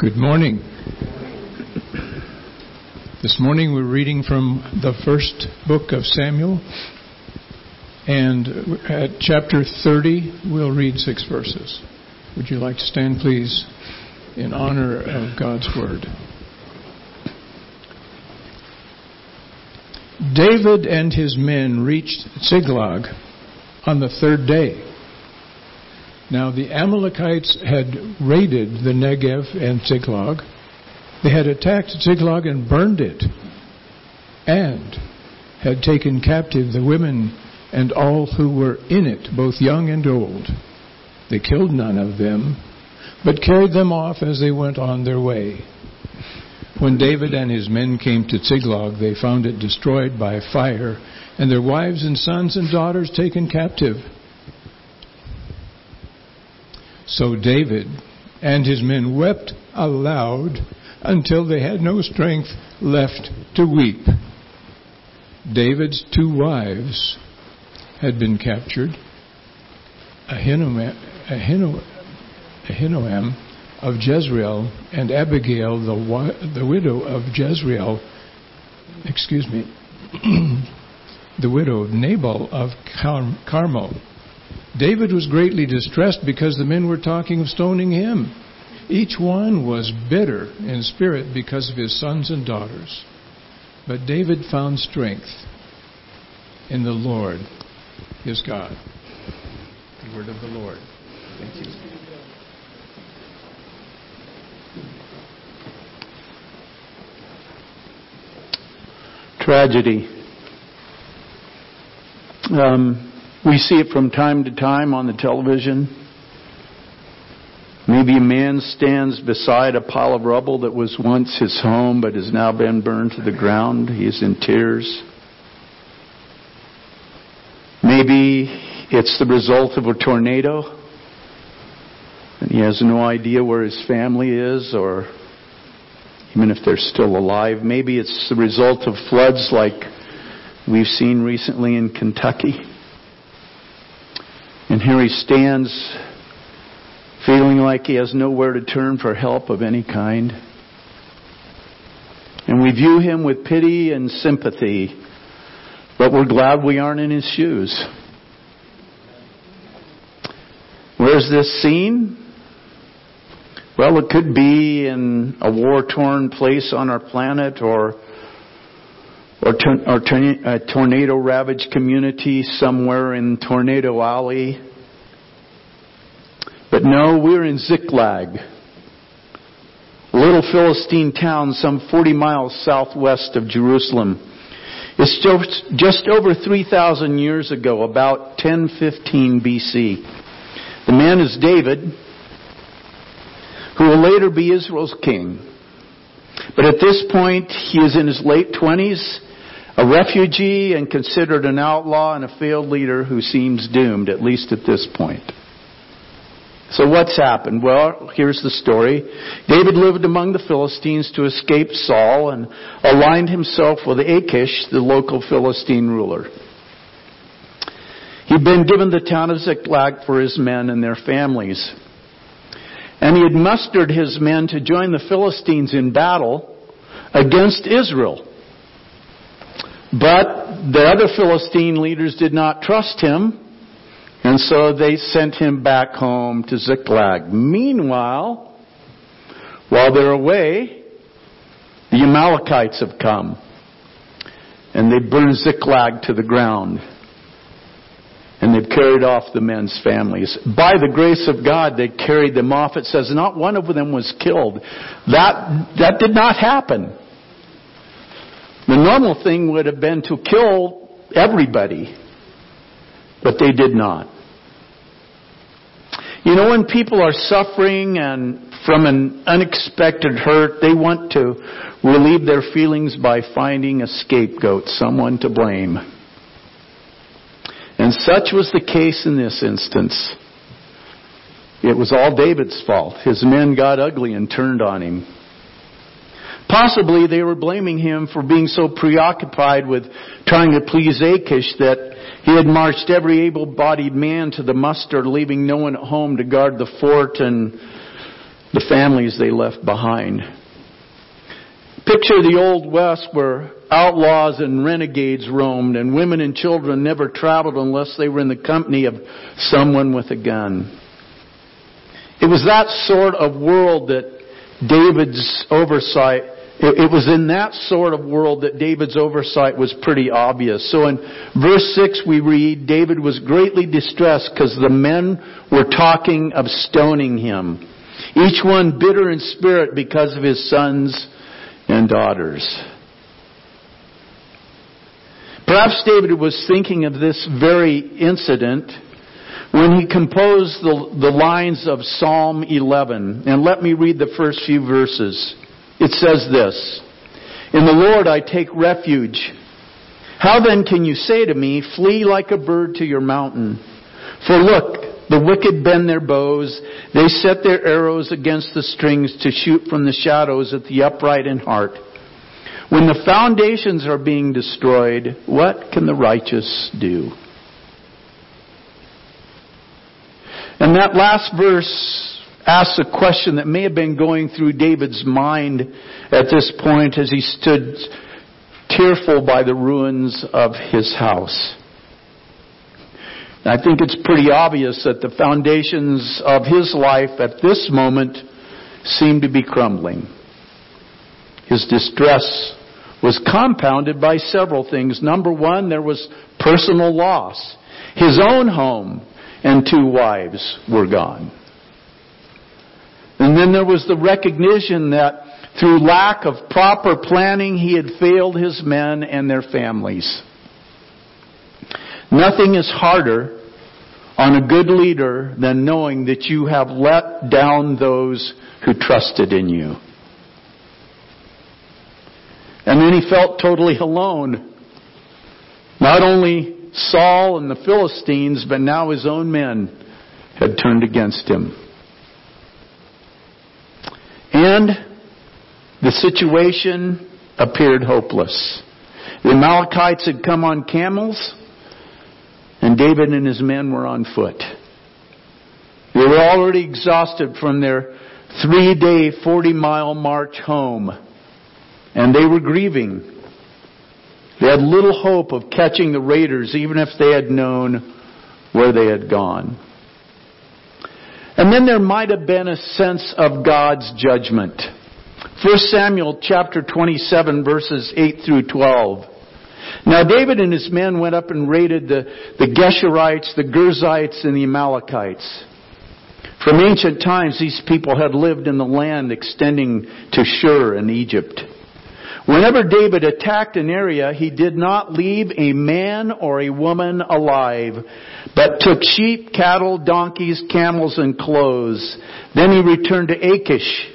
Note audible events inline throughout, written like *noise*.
Good morning. This morning we're reading from the first book of Samuel, and at chapter 30 we'll read six verses. Would you like to stand, please, in honor of God's Word? David and his men reached Ziklag on the third day. Now the Amalekites had raided the Negev and Ziklag. They had attacked Ziklag and burned it, and had taken captive the women and all who were in it, both young and old. They killed none of them, but carried them off as they went on their way. When David and his men came to Ziklag, they found it destroyed by fire, and their wives and sons and daughters taken captive. So David and his men wept aloud until they had no strength left to weep. David's two wives had been captured. Ahinoam, of Jezreel and Abigail, the, the widow of Jezreel, excuse me, *clears throat* the widow of Nabal of Car- Carmel. David was greatly distressed because the men were talking of stoning him. Each one was bitter in spirit because of his sons and daughters. But David found strength in the Lord, his God. The word of the Lord. Thank you. Tragedy. Um, we see it from time to time on the television. Maybe a man stands beside a pile of rubble that was once his home but has now been burned to the ground. He is in tears. Maybe it's the result of a tornado and he has no idea where his family is or even if they're still alive. Maybe it's the result of floods like we've seen recently in Kentucky. And here he stands feeling like he has nowhere to turn for help of any kind. And we view him with pity and sympathy, but we're glad we aren't in his shoes. Where's this scene? Well, it could be in a war torn place on our planet or or, or a uh, tornado ravaged community somewhere in Tornado Alley. But no, we're in Ziklag, a little Philistine town some 40 miles southwest of Jerusalem. It's just, just over 3,000 years ago, about 1015 BC. The man is David, who will later be Israel's king. But at this point, he is in his late 20s a refugee and considered an outlaw and a failed leader who seems doomed, at least at this point. So what's happened? Well, here's the story. David lived among the Philistines to escape Saul and aligned himself with Achish, the local Philistine ruler. He'd been given the town of Ziklag for his men and their families. And he had mustered his men to join the Philistines in battle against Israel. But the other Philistine leaders did not trust him, and so they sent him back home to Ziklag. Meanwhile, while they're away, the Amalekites have come, and they burned Ziklag to the ground. And they've carried off the men's families. By the grace of God, they carried them off. It says not one of them was killed. That, that did not happen. The normal thing would have been to kill everybody, but they did not. You know, when people are suffering and from an unexpected hurt, they want to relieve their feelings by finding a scapegoat, someone to blame. And such was the case in this instance. It was all David's fault. His men got ugly and turned on him. Possibly they were blaming him for being so preoccupied with trying to please Achish that he had marched every able-bodied man to the muster, leaving no one at home to guard the fort and the families they left behind. Picture the Old West where outlaws and renegades roamed and women and children never traveled unless they were in the company of someone with a gun. It was that sort of world that David's oversight, it was in that sort of world that David's oversight was pretty obvious. So in verse 6 we read, David was greatly distressed because the men were talking of stoning him. Each one bitter in spirit because of his sons and daughters. Perhaps David was thinking of this very incident when he composed the, the lines of Psalm 11. And let me read the first few verses. It says this, In the Lord I take refuge. How then can you say to me, Flee like a bird to your mountain? For look, the wicked bend their bows. They set their arrows against the strings to shoot from the shadows at the upright in heart. When the foundations are being destroyed, what can the righteous do? And that last verse asks a question that may have been going through David's mind at this point as he stood tearful by the ruins of his house. I think it's pretty obvious that the foundations of his life at this moment seem to be crumbling. His distress was compounded by several things. Number one, there was personal loss. His own home and two wives were gone. And then there was the recognition that through lack of proper planning, he had failed his men and their families. Nothing is harder on a good leader than knowing that you have let down those who trusted in you. And then he felt totally alone. Not only Saul and the Philistines, but now his own men had turned against him. And the situation appeared hopeless. The Amalekites had come on camels, and David and his men were on foot. They were already exhausted from their three day, 40 mile march home, and they were grieving. They had little hope of catching the raiders, even if they had known where they had gone. And then there might have been a sense of God's judgment. 1 Samuel chapter 27 verses 8 through 12. Now David and his men went up and raided the, the Geshurites, the Girzites, and the Amalekites. From ancient times, these people had lived in the land extending to Shur in Egypt. Whenever David attacked an area, he did not leave a man or a woman alive, but took sheep, cattle, donkeys, camels, and clothes. Then he returned to Achish.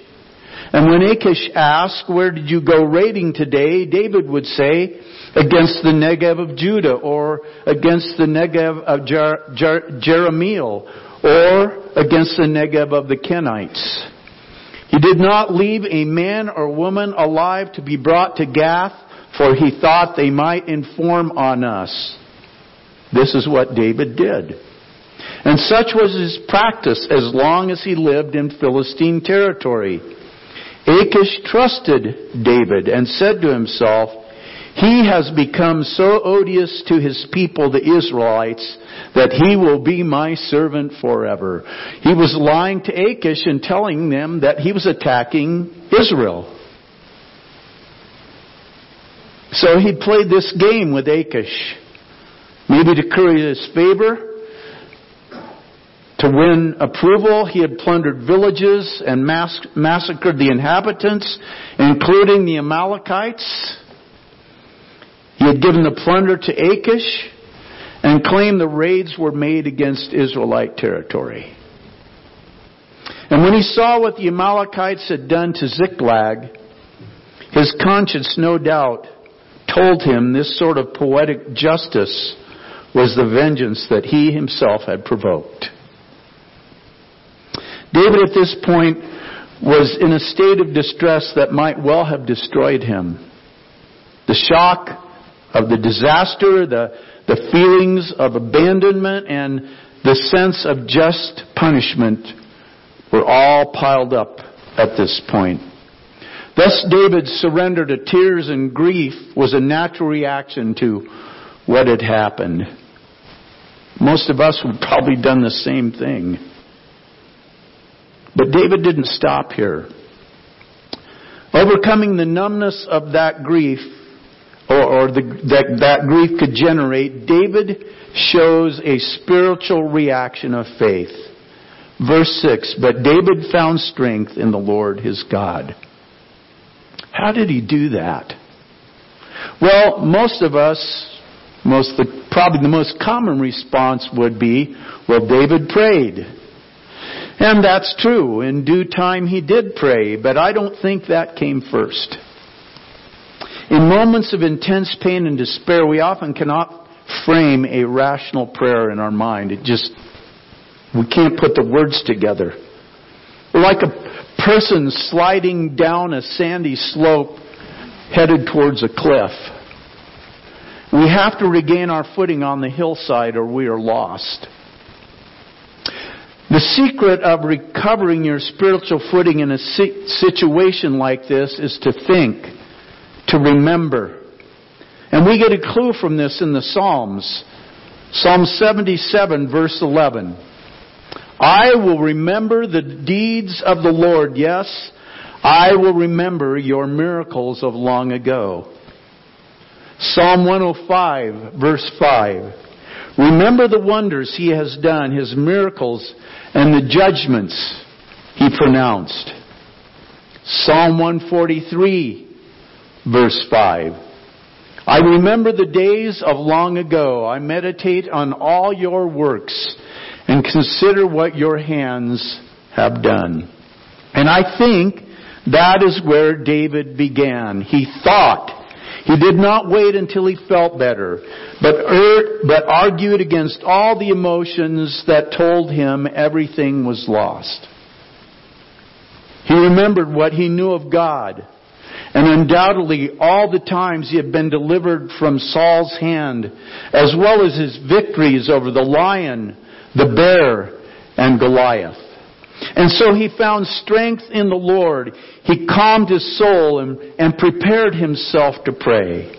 And when Achish asked, where did you go raiding today? David would say, against the Negev of Judah, or against the Negev of Jer- Jer- Jerahmeel, or against the Negev of the Kenites. He did not leave a man or woman alive to be brought to Gath, for he thought they might inform on us. This is what David did. And such was his practice as long as he lived in Philistine territory. Achish trusted David and said to himself, he has become so odious to his people, the Israelites, that he will be my servant forever. He was lying to Achish and telling them that he was attacking Israel. So he played this game with Achish. Maybe to curry his favor, to win approval, he had plundered villages and mass- massacred the inhabitants, including the Amalekites. He had given the plunder to Achish and claimed the raids were made against Israelite territory. And when he saw what the Amalekites had done to Ziklag, his conscience no doubt told him this sort of poetic justice was the vengeance that he himself had provoked. David at this point was in a state of distress that might well have destroyed him. The shock of the disaster, the, the feelings of abandonment, and the sense of just punishment were all piled up at this point. Thus, David's surrender to tears and grief was a natural reaction to what had happened. Most of us would probably done the same thing. But David didn't stop here. Overcoming the numbness of that grief, or, or the, that, that grief could generate, David shows a spiritual reaction of faith. Verse 6, but David found strength in the Lord his God. How did he do that? Well, most of us, most the, probably the most common response would be, well, David prayed. And that's true. In due time he did pray, but I don't think that came first. In moments of intense pain and despair, we often cannot frame a rational prayer in our mind. It just, we can't put the words together. We're like a person sliding down a sandy slope headed towards a cliff. We have to regain our footing on the hillside or we are lost. The secret of recovering your spiritual footing in a situation like this is to think, to remember. And we get a clue from this in the Psalms. Psalm 77 verse 11. I will remember the deeds of the Lord. Yes, I will remember your miracles of long ago. Psalm 105 verse 5. Remember the wonders he has done, his miracles, and the judgments he pronounced. Psalm 143 verse 5. I remember the days of long ago. I meditate on all your works and consider what your hands have done. And I think that is where David began. He thought. He did not wait until he felt better, but, er, but argued against all the emotions that told him everything was lost. He remembered what he knew of God, and undoubtedly all the times he had been delivered from Saul's hand, as well as his victories over the lion, the bear, and Goliath. And so he found strength in the Lord. He calmed his soul and, and prepared himself to pray.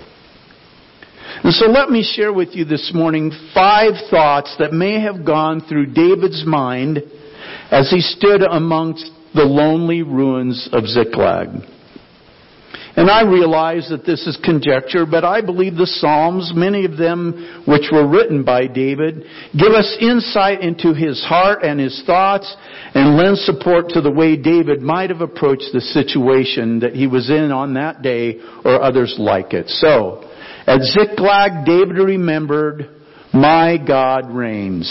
And so let me share with you this morning five thoughts that may have gone through David's mind as he stood amongst the lonely ruins of Ziklag. And I realize that this is conjecture, but I believe the Psalms, many of them which were written by David, give us insight into his heart and his thoughts and lend support to the way David might have approached the situation that he was in on that day or others like it. So, at Ziklag, David remembered, my God reigns.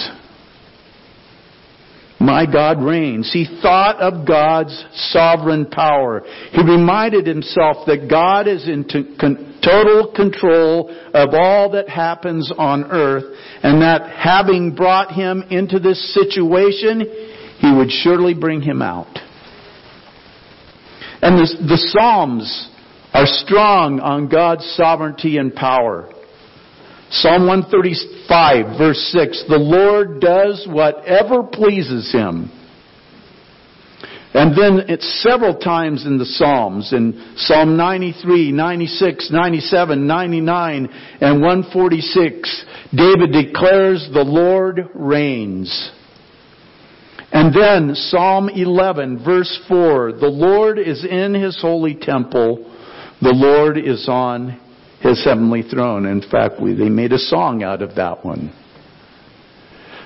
My God reigns. He thought of God's sovereign power. He reminded himself that God is in total control of all that happens on earth and that having brought him into this situation, he would surely bring him out. And the, the Psalms are strong on God's sovereignty and power. Psalm 135 verse 6, the Lord does whatever pleases him. And then it's several times in the Psalms, in Psalm 93, 96, 97, 99, and 146, David declares the Lord reigns. And then Psalm 11 verse 4, the Lord is in his holy temple, the Lord is on his heavenly throne. In fact, we, they made a song out of that one.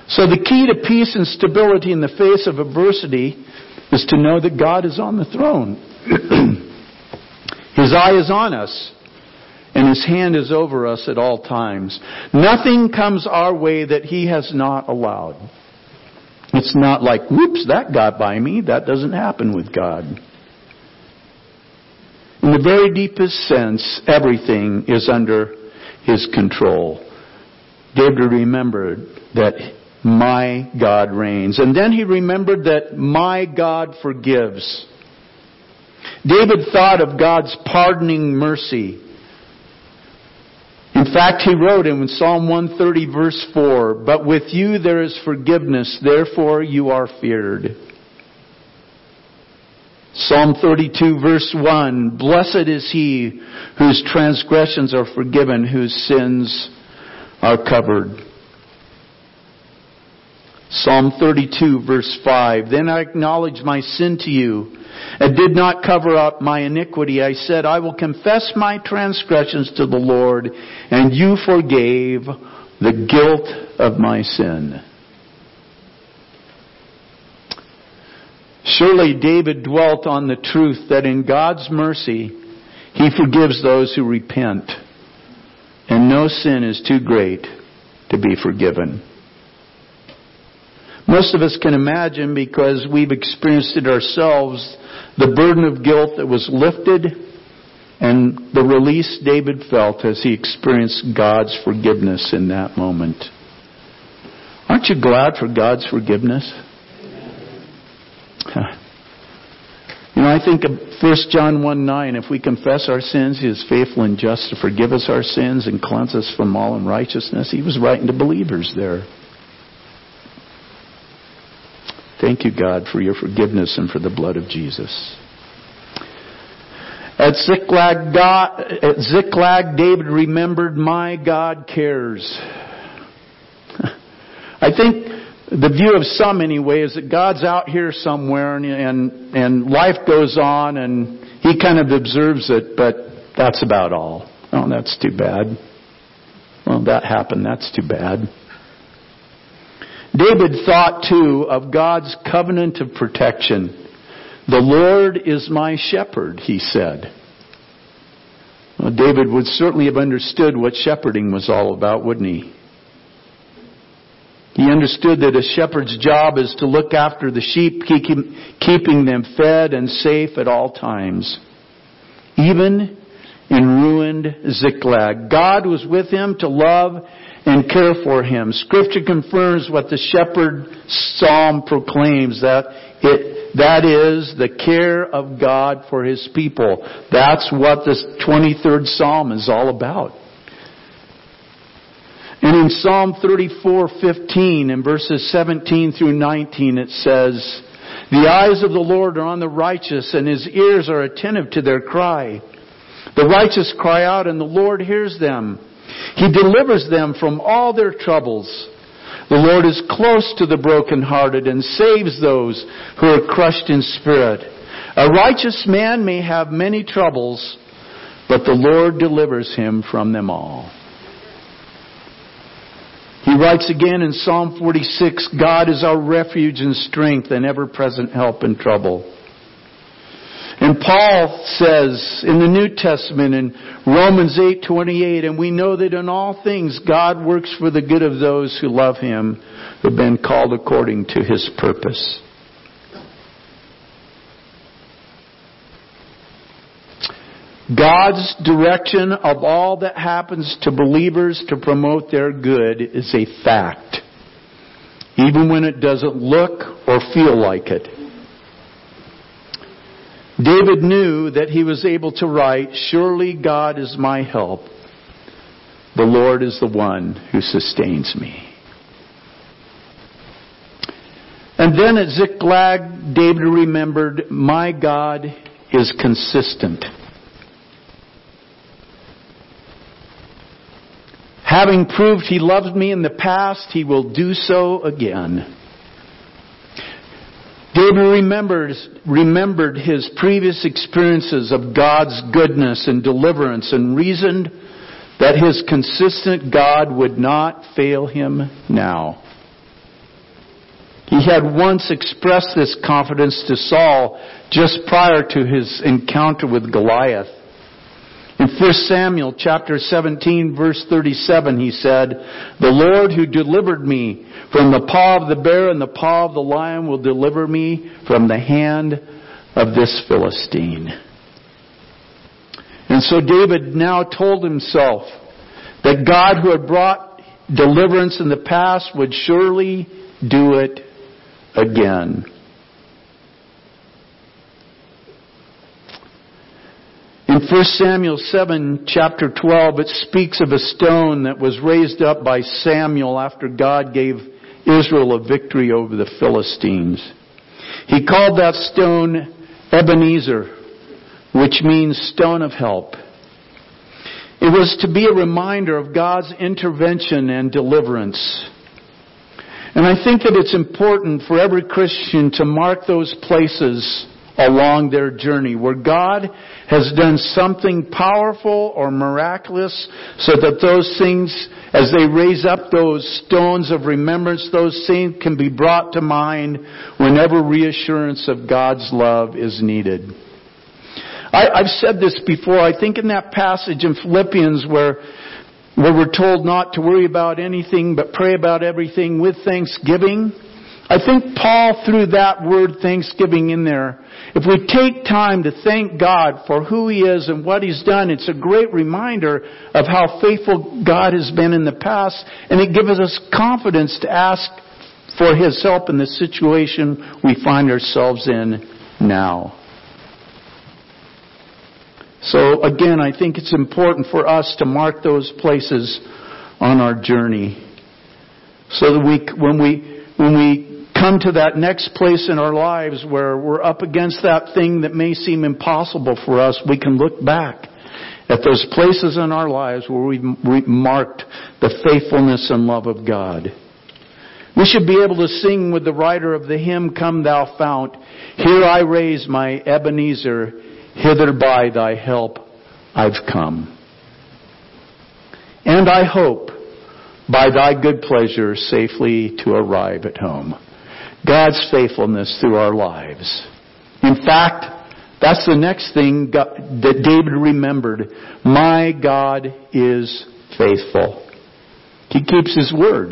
So the key to peace and stability in the face of adversity is to know that God is on the throne. *clears throat* his eye is on us and his hand is over us at all times. Nothing comes our way that he has not allowed. It's not like, whoops, that got by me. That doesn't happen with God. In the very deepest sense, everything is under his control. David remembered that my God reigns. And then he remembered that my God forgives. David thought of God's pardoning mercy. In fact, he wrote in Psalm 130 verse 4, But with you there is forgiveness, therefore you are feared. Psalm 32 verse 1, Blessed is he whose transgressions are forgiven, whose sins are covered. Psalm 32 verse 5, Then I acknowledged my sin to you and did not cover up my iniquity. I said, I will confess my transgressions to the Lord, and you forgave the guilt of my sin. Surely David dwelt on the truth that in God's mercy, He forgives those who repent, and no sin is too great to be forgiven. Most of us can imagine because we've experienced it ourselves the burden of guilt that was lifted and the release David felt as he experienced God's forgiveness in that moment. Aren't you glad for God's forgiveness? *laughs* You know, I think of 1 John 1 9, if we confess our sins, He is faithful and just to forgive us our sins and cleanse us from all unrighteousness. He was writing to believers there. Thank you, God, for your forgiveness and for the blood of Jesus. At Ziklag, God, at Ziklag, David remembered, my God cares. *laughs* I think the view of some anyway is that God's out here somewhere and, and, and life goes on and he kind of observes it, but that's about all. Oh, that's too bad. Well, that happened. That's too bad. David thought too of God's covenant of protection. The Lord is my shepherd, he said. Well, David would certainly have understood what shepherding was all about, wouldn't he? He understood that a shepherd's job is to look after the sheep, keeping them fed and safe at all times. Even in ruined Ziklag. God was with him to love and care for him. Scripture confirms what the shepherd psalm proclaims that it, that is the care of God for his people. That's what this 23rd psalm is all about. And in Psalm 34:15 in verses 17 through 19 it says, "The eyes of the Lord are on the righteous and his ears are attentive to their cry. The righteous cry out and the Lord hears them. He delivers them from all their troubles. The Lord is close to the brokenhearted and saves those who are crushed in spirit. A righteous man may have many troubles, but the Lord delivers him from them all. He writes again in Psalm 46, God is our refuge and strength and ever present help in trouble. And Paul says in the New Testament in Romans 8:28, and we know that in all things God works for the good of those who love him, who've been called according to his purpose. God's direction of all that happens to believers to promote their good is a fact, even when it doesn't look or feel like it. David knew that he was able to write, Surely God is my help. The Lord is the one who sustains me. And then at Ziklag, David remembered, My God is consistent. Having proved he loved me in the past, he will do so again. David remembers, remembered his previous experiences of God's goodness and deliverance and reasoned that his consistent God would not fail him now. He had once expressed this confidence to Saul just prior to his encounter with Goliath. In 1 Samuel chapter 17 verse 37 he said, The Lord who delivered me from the paw of the bear and the paw of the lion will deliver me from the hand of this Philistine. And so David now told himself that God who had brought deliverance in the past would surely do it again. In 1 Samuel 7, chapter 12, it speaks of a stone that was raised up by Samuel after God gave Israel a victory over the Philistines. He called that stone Ebenezer, which means stone of help. It was to be a reminder of God's intervention and deliverance. And I think that it's important for every Christian to mark those places along their journey where God has done something powerful or miraculous so that those things, as they raise up those stones of remembrance, those things can be brought to mind whenever reassurance of God's love is needed. I, have said this before. I think in that passage in Philippians where, where we're told not to worry about anything but pray about everything with thanksgiving, I think Paul threw that word thanksgiving in there. If we take time to thank God for who He is and what He's done, it's a great reminder of how faithful God has been in the past, and it gives us confidence to ask for His help in the situation we find ourselves in now. So again, I think it's important for us to mark those places on our journey. So that we, when we, when we come to that next place in our lives where we're up against that thing that may seem impossible for us, we can look back at those places in our lives where we've marked the faithfulness and love of God. We should be able to sing with the writer of the hymn, Come Thou Fount, Here I raise my Ebenezer, Hither by thy help I've come. And I hope by thy good pleasure safely to arrive at home. God's faithfulness through our lives. In fact, that's the next thing that David remembered. My God is faithful. He keeps his word.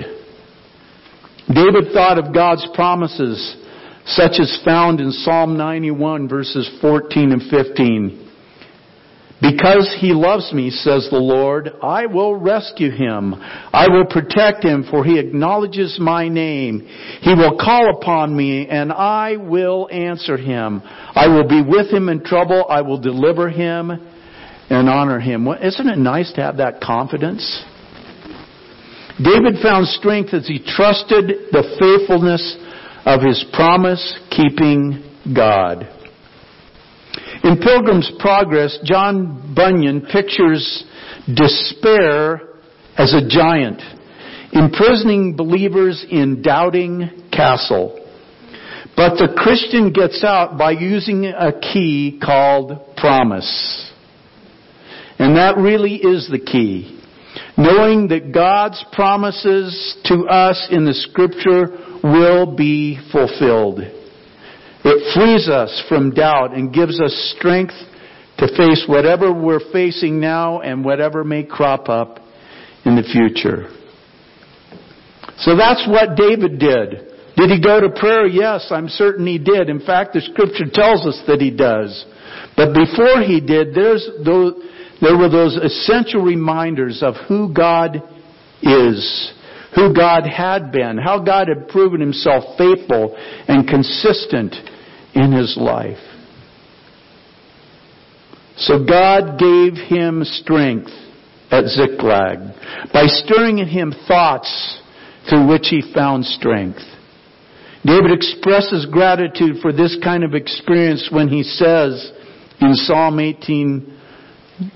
David thought of God's promises such as found in Psalm 91 verses 14 and 15. Because he loves me, says the Lord, I will rescue him. I will protect him, for he acknowledges my name. He will call upon me, and I will answer him. I will be with him in trouble. I will deliver him and honor him. Isn't it nice to have that confidence? David found strength as he trusted the faithfulness of his promise keeping God. In Pilgrim's Progress, John Bunyan pictures despair as a giant, imprisoning believers in doubting castle. But the Christian gets out by using a key called promise. And that really is the key. Knowing that God's promises to us in the scripture will be fulfilled. It frees us from doubt and gives us strength to face whatever we're facing now and whatever may crop up in the future. So that's what David did. Did he go to prayer? Yes, I'm certain he did. In fact, the scripture tells us that he does. But before he did, those, there were those essential reminders of who God is who God had been, how God had proven himself faithful and consistent in his life. So God gave him strength at Ziklag by stirring in him thoughts through which he found strength. David expresses gratitude for this kind of experience when he says in Psalm 18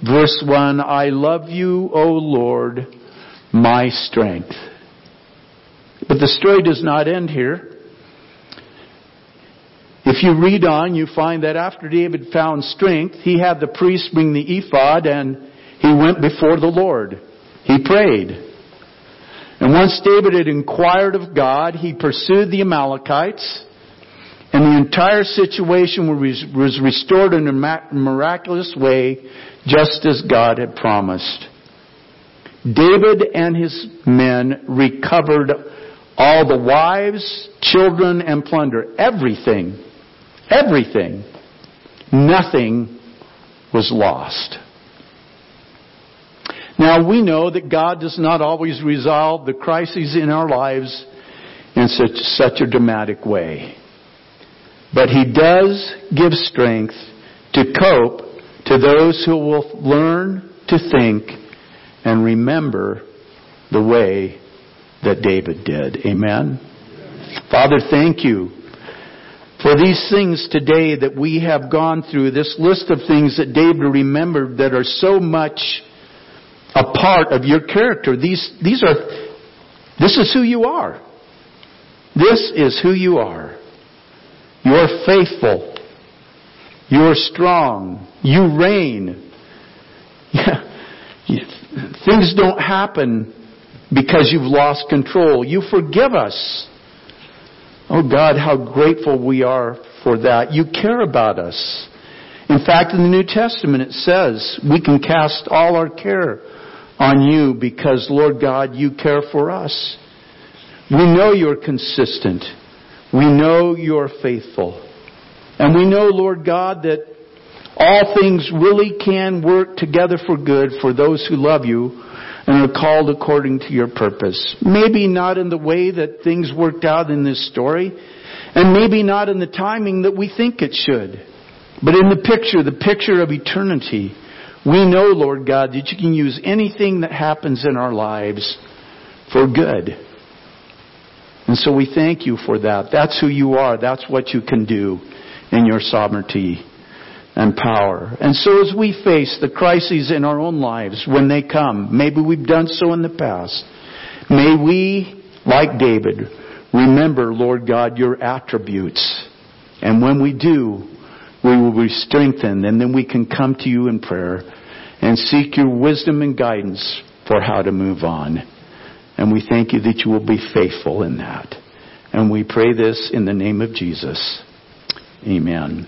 verse 1, I love you, O Lord, my strength. But the story does not end here. If you read on, you find that after David found strength, he had the priest bring the ephod and he went before the Lord. He prayed. And once David had inquired of God, he pursued the Amalekites, and the entire situation was restored in a miraculous way, just as God had promised. David and his men recovered all the wives, children, and plunder. Everything. Everything. Nothing was lost. Now we know that God does not always resolve the crises in our lives in such, such a dramatic way. But He does give strength to cope to those who will learn to think and remember the way that David did. Amen. Father, thank you For these things today that we have gone through, this list of things that David remembered that are so much a part of your character, these, these are, this is who you are. This is who you are. You're faithful. You're strong. You reign. Yeah. *laughs* Things don't happen because you've lost control. You forgive us. Oh God, how grateful we are for that. You care about us. In fact, in the New Testament it says we can cast all our care on you because, Lord God, you care for us. We know you're consistent. We know you're faithful. And we know, Lord God, that all things really can work together for good for those who love you and are called according to your purpose. Maybe not in the way that things worked out in this story, and maybe not in the timing that we think it should. But in the picture, the picture of eternity, we know, Lord God, that you can use anything that happens in our lives for good. And so we thank you for that. That's who you are. That's what you can do in your sovereignty and power. And so as we face the crises in our own lives when they come, maybe we've done so in the past, may we, like David, remember, Lord God, your attributes. And when we do, we will be strengthened and then we can come to you in prayer and seek your wisdom and guidance for how to move on. And we thank you that you will be faithful in that. And we pray this in the name of Jesus. Amen.